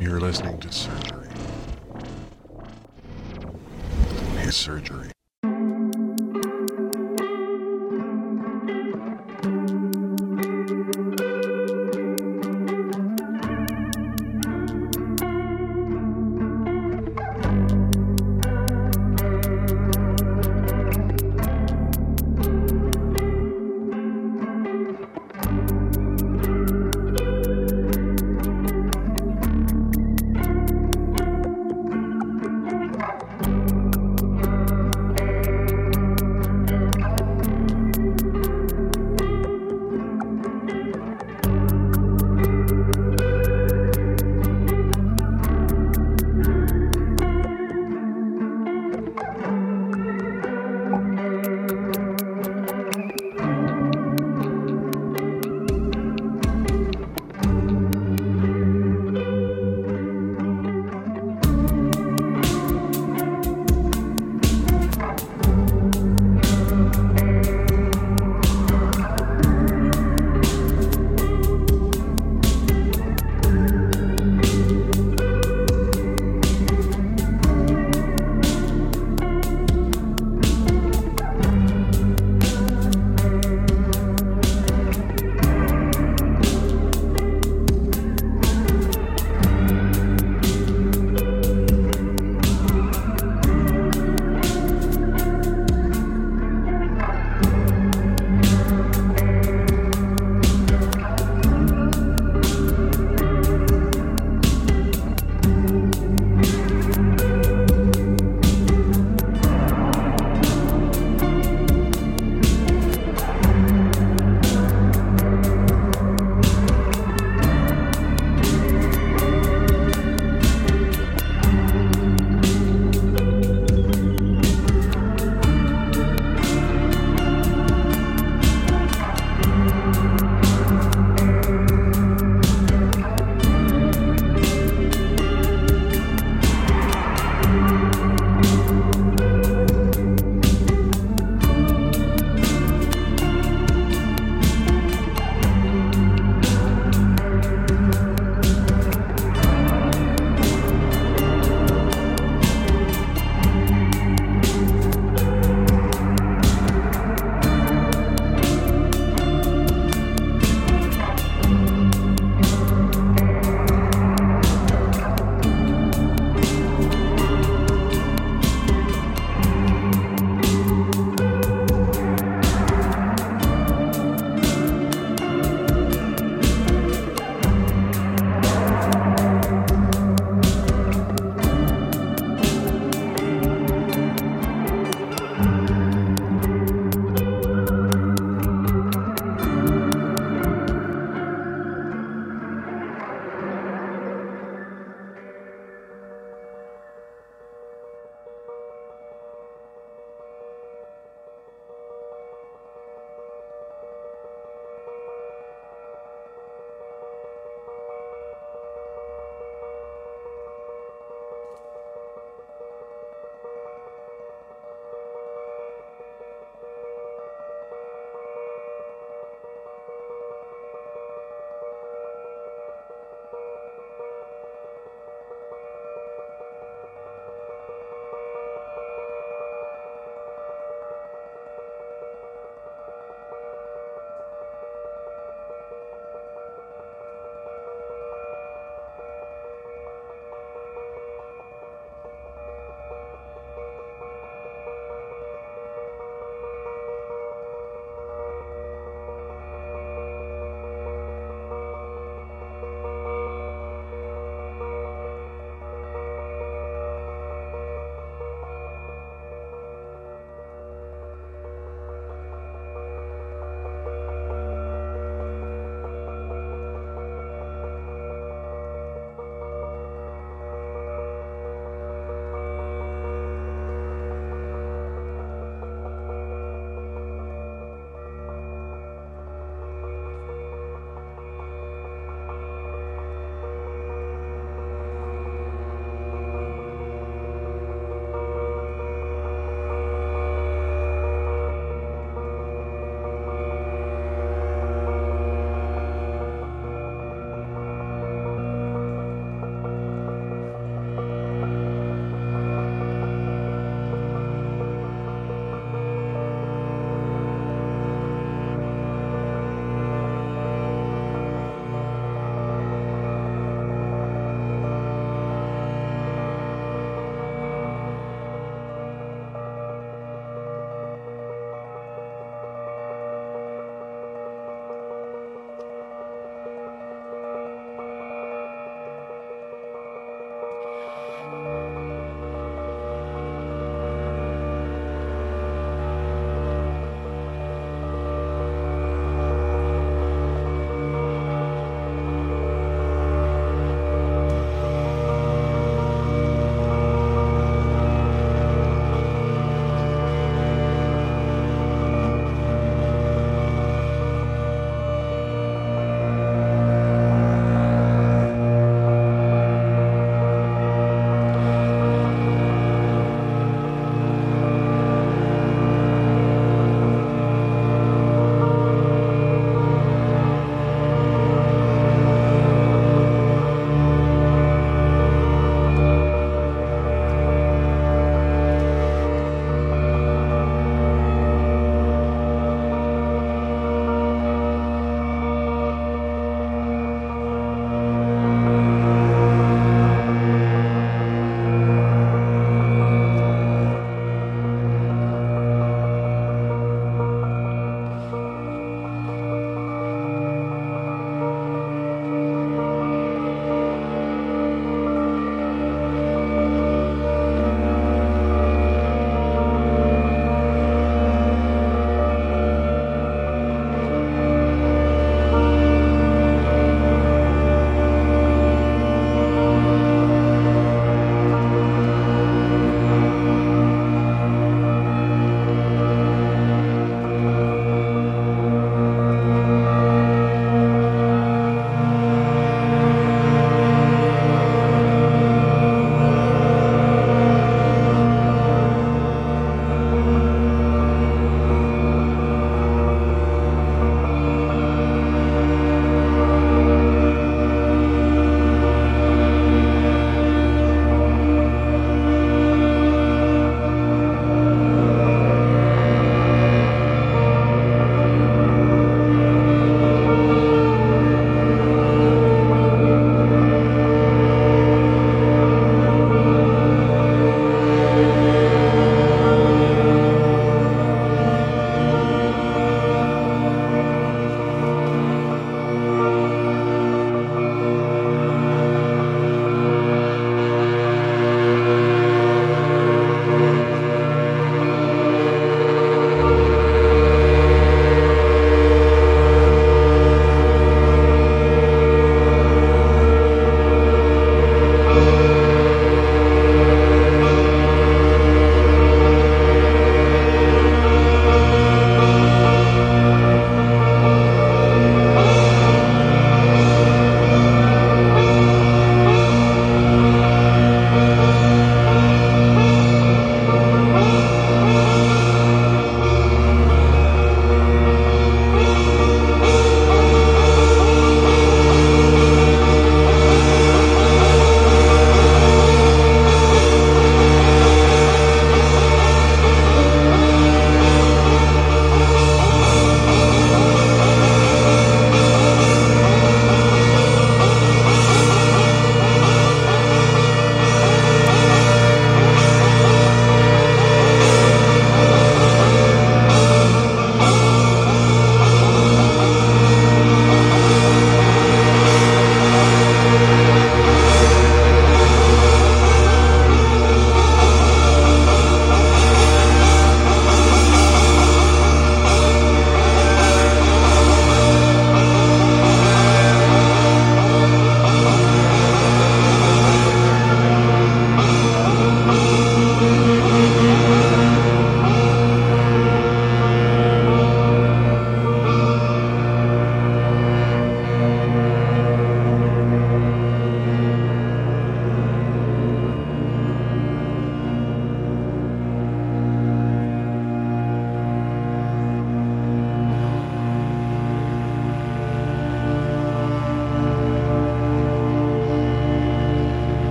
You're listening to Surgery. His surgery.